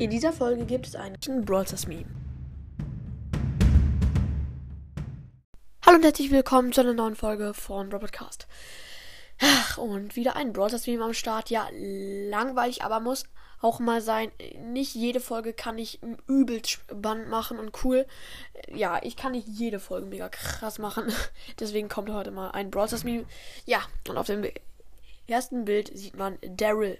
In dieser Folge gibt es einen Brawl Stars Meme. Hallo und herzlich willkommen zu einer neuen Folge von Robotcast. Ach, und wieder ein Brawl Stars Meme am Start. Ja, langweilig, aber muss auch mal sein. Nicht jede Folge kann ich übelst spannend machen und cool. Ja, ich kann nicht jede Folge mega krass machen. Deswegen kommt heute mal ein Brawl Stars Meme. Ja, und auf dem ersten Bild sieht man Daryl.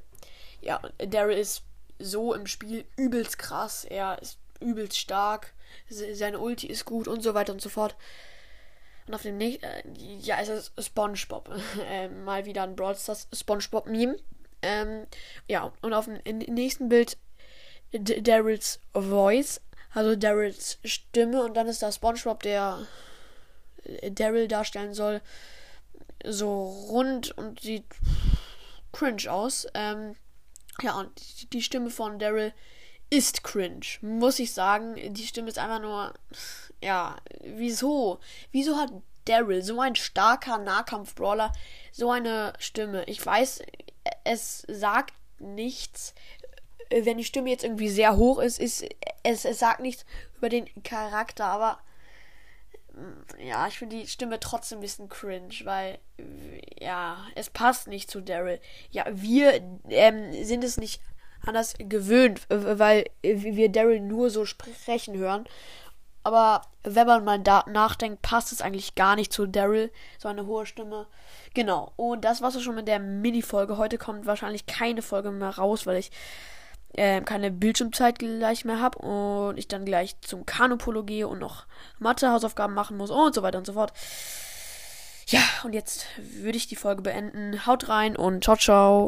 Ja, Daryl ist so im Spiel übelst krass. Er ist übelst stark. Seine Ulti ist gut und so weiter und so fort. Und auf dem nächsten, äh, ja, es ist SpongeBob. äh, mal wieder ein Brawl Stars SpongeBob-Meme. Ähm, ja, und auf dem nächsten Bild Daryls Voice, also Daryls Stimme. Und dann ist da SpongeBob, der äh, Daryl darstellen soll. So rund und sieht cringe aus. Ähm, ja, und die Stimme von Daryl ist cringe, muss ich sagen. Die Stimme ist einfach nur. Ja, wieso? Wieso hat Daryl, so ein starker Nahkampf-Brawler, so eine Stimme? Ich weiß, es sagt nichts. Wenn die Stimme jetzt irgendwie sehr hoch ist, ist es, es sagt nichts über den Charakter, aber ja, ich finde die Stimme trotzdem ein bisschen cringe, weil ja, es passt nicht zu Daryl. Ja, wir ähm, sind es nicht anders gewöhnt, weil wir Daryl nur so sprechen hören. Aber wenn man mal nachdenkt, passt es eigentlich gar nicht zu Daryl, so eine hohe Stimme. Genau. Und das war's auch schon mit der Mini-Folge. Heute kommt wahrscheinlich keine Folge mehr raus, weil ich äh, keine Bildschirmzeit gleich mehr habe und ich dann gleich zum Kanupolo gehe und noch Mathe-Hausaufgaben machen muss und so weiter und so fort. Und jetzt würde ich die Folge beenden. Haut rein und ciao, ciao.